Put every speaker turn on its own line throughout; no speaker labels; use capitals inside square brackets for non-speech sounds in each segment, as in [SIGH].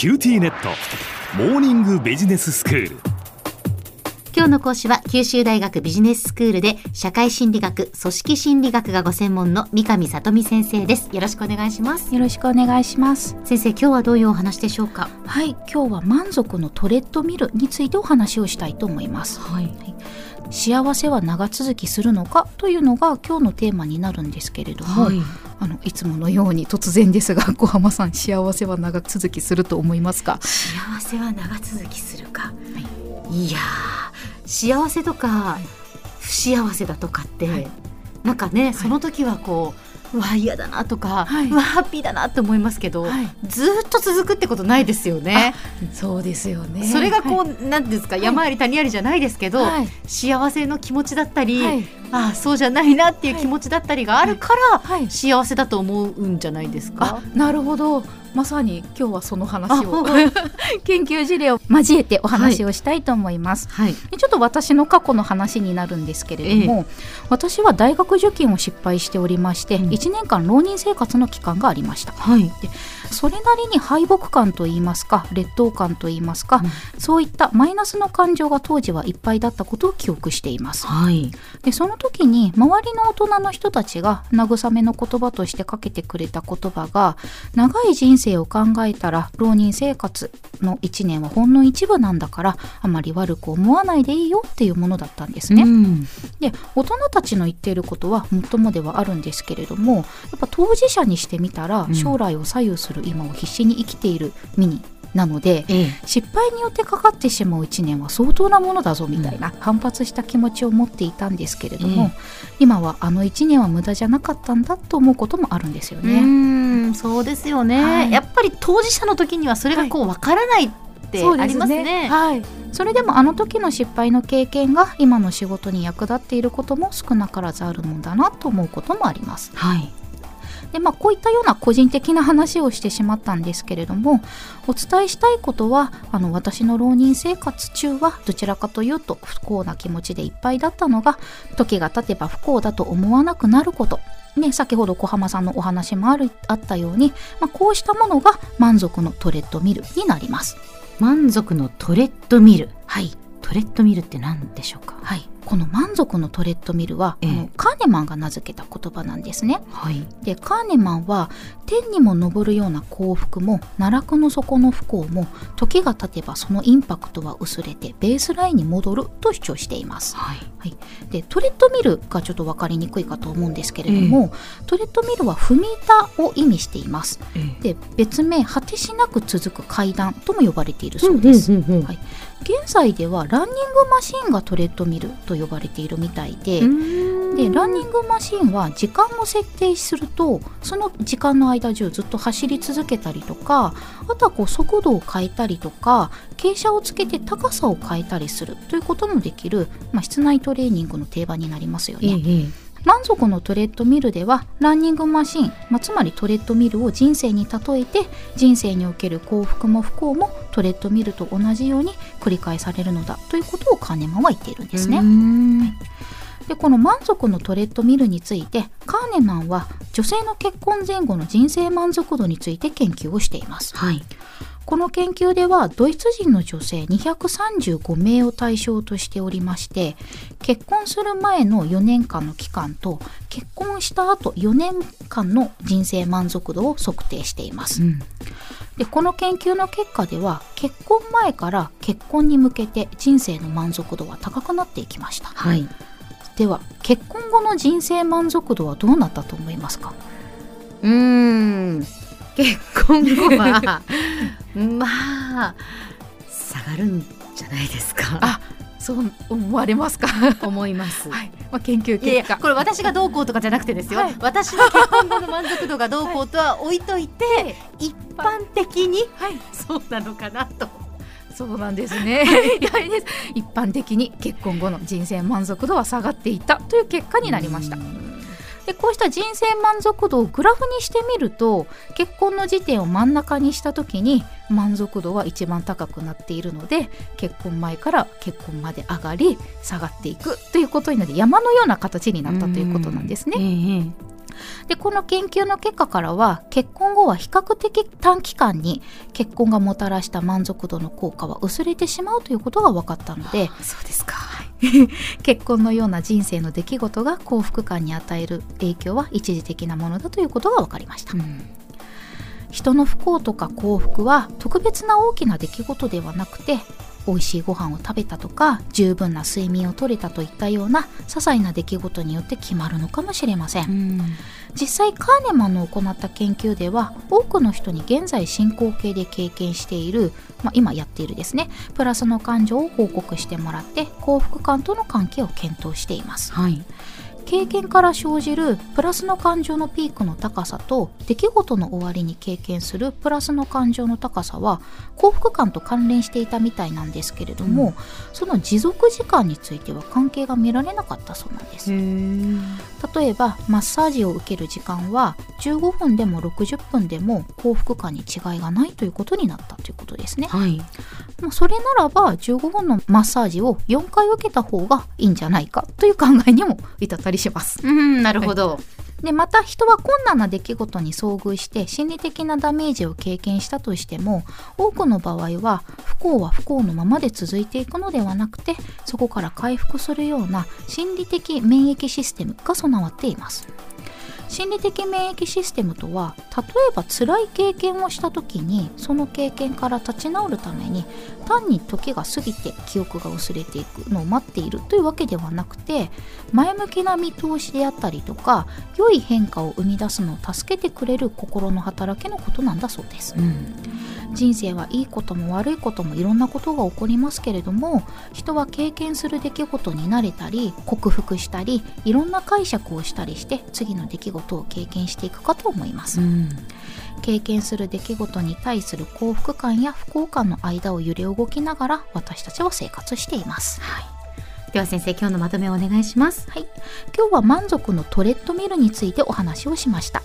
QTnet モーニングビジネススクール
今日の講師は九州大学ビジネススクールで社会心理学、組織心理学がご専門の三上聡美先生です。よろしくお願いします。
よろしくお願いします。
先生、今日はどういうお話でしょうか？
はい、今日は満足のトレッドミルについてお話をしたいと思います。
はい。
幸せは長続きするのか？というのが今日のテーマになるんですけれども、
はい。
あのいつものように突然ですが小浜さん幸せは長続きすると思いますか
幸せは長続きするか？い、やー、幸せとか不幸せだとかって、
はい。
なんかね、その時はこう、うわ嫌だなとか、
はい。う
わハッピーだなって思いますけど、
はい。
ずーっと続くってことないですよね。
そうですよね。
それがこう、
う、
なんていうんですか、
い。
山あり谷ありじゃないですけど、
はい。
幸せの気持ちだったり、
はい。
ああそうじゃないなっていう気持ちだったりがあるから、
はい。
幸せだと思うんじゃないですか？
あ。なるほどまさに今日はその話を
あ [LAUGHS]
研究事例を交えてお話をしたいと思います、
はい。
でちょっと私の過去の話になるんですけれども、私は大学受験を失敗しておりまして、
うん。
1年間浪人生活の期間がありました。
はい。
それなりに敗北感といいますか劣等感といいますか、そういったマイナスの感情が当時はいっぱいだったことを記憶しています。
はい。
でその時に周りの大人の人たちが慰めの言葉としてかけてくれた言葉が長い人生を考えたら浪人生活の1年はほんの一部なんだからあまり悪く思わないでいいよっていうものだったんですね。
うん
で大人たちの言っていることはもっともではあるんですけれどもやっぱ当事者にしてみたら
うん
将来を左右する今を必死に生きている身になので、
ええ。
失敗によってかかってしまう1年は相当なものだぞみたいな反発した気持ちを持っていたんですけれども、今はあの1年は無駄じゃなかったんだと思うこともあるんですよ
う
ね。
ん、そうですよね、
はい
やっぱり当事者の時にはそれがこうわからないってありますね。
はい、それでもあの時の失敗の経験が今の仕事に役立っていることも少なからずあるもんだなと思うこともあります。
はい。
でまあこういったような個人的な話をしてしまったんですけれどもお伝えしたいことはあの私の浪人生活中はどちらかというと不幸な気持ちでいっぱいだったのが時が経てば不幸だと思わなくなること。ね、先ほど小浜さんのお話もあるあったように、まあ、こうしたものが満足のトレッドミルになります。
満足のトレッドミル。
はい、
トレッドミルって何でしょうか？
はい、この満足のトレッドミルは、
ええ
あのカーネマンが名付けた言葉なんですね。
はい。
でカーネマンは天にも昇るような幸福も奈落の底の不幸も時が経てばそのインパクトは薄れてベースラインに戻ると主張しています。
はい。
はい、でトレッドミルがちょっと分かりにくいかと思うんですけれども、トレッドミルは踏み板を意味しています。
え
で別名果てしなく続く階段とも呼ばれているそうです。はい現在ではランニングマシンがトレッドミルと呼ばれているみたいで、でランニングマシンは時間を設定するとその時間の間中ずっと走り続けたりとかあとはこう速度を変えたりとか傾斜をつけて高さを変えたりするということもできる、まあ、室内トレーニングの定番になりますよ
え
ね。
え
満足のトレッドミルではランニングマシン、まあ、つまりトレッドミルを人生に例えて人生における幸福も不幸もトレッドミルと同じように繰り返されるのだということをカーネマンは言っているんですね。
ね。
でこの満足のトレッドミルについてカーネマンは女性の結婚前後の人生満足度について研究をしています。
はい。
この研究ではドイツ人の女性235名を対象としておりまして結婚する前の4年間の期間と結婚した後4年間の人生満足度を測定しています。
ん。
でこの研究の結果では結婚前から結婚に向けて人生の満足度は高くなっていきました。
はい。
では結婚後の人生満足度はどうなったと思いますか？
うーん。結婚後はまあ下がるんじゃないですか。
あそう思われますか？
思います。
はい、まあ、研究結果。
これ私がどうこうとかじゃなくてですよ、
はい。
私の結婚後の満足度がどうこうとは置いといて、一般的に
はい。
そうなのかなと。
そうなんですね。一般的に結婚後の人生満足度は下がっていたという結果になりましたでこうした人生満足度をグラフにしてみると結婚の時点を真ん中にした時に満足度は一番高くなっているので結婚前から結婚まで上がり下がっていくということになって山のような形になったということなんですね。
ええ
でこの研究の結果からは結婚後は比較的短期間に結婚がもたらした満足度の効果は薄れてしまうということが分かったので
そうですか。[LAUGHS]
結婚のような人生の出来事が幸福感に与える影響は一時的なものだということが分かりました、
うん。
人の不幸とか幸福は特別な大きな出来事ではなくて美味しいご飯を食べたとか十分な睡眠をとれたといったような些細な出来事によって決まるのかもしれません、
うん。
実際カーネマンの行った研究では多くの人に現在進行形で経験している、まあ、今やっているですねプラスの感情を報告してもらって幸福感との関係を検討しています。
はい。
経験から生じるプラスの感情のピークの高さと出来事の終わりに経験するプラスの感情の高さは幸福感と関連していたみたいなんですけれども、その持続時間については関係が見られなかったそうなんです例えばマッサージを受ける時間は15分でも60分でも幸福感に違いがないということになったということですね。
はい。
それならば15分のマッサージを4回受けた方がいいんじゃないかという考えにも至ったりします。
うん、なるほど。
でまた人は困難な出来事に遭遇して心理的なダメージを経験したとしても多くの場合は不幸は不幸のままで続いていくのではなくてそこから回復するような心理的免疫システムが備わっています。心理的免疫システムとは例えば辛い経験をした時にその経験から立ち直るために単に時が過ぎて記憶が薄れていくのを待っているというわけではなくて前向きな見通しであったりとか良い変化を生み出すのを助けてくれる心の働きのことなんだそうです。
うん。
人生はいいことも悪いこともいろんなことが起こりますけれども人は経験する出来事に慣れたり克服したりいろんな解釈をしたりして次の出来事を経験していくかと思います、
うん。
経験する出来事に対する幸福感や不幸感の間を揺れ動きながら私たちは生活しています。
では先生、今日のまとめをお願いします。
はい、今日は満足のトレッドミルについてお話をしました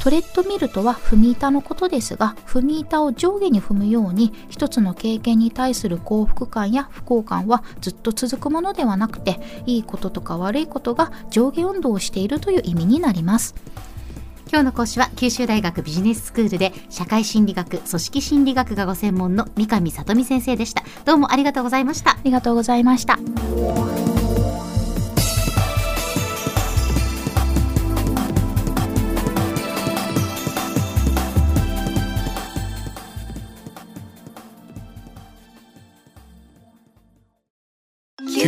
トレッドミルとは踏み板のことですが踏み板を上下に踏むように一つの経験に対する幸福感や不幸感はずっと続くものではなくていいこととか悪いことが上下運動をしているという意味になります
今日の講師は九州大学ビジネススクールで社会心理学、組織心理学がご専門の三上里美先生でした。どうもありがとうございました
あ。りがとうございました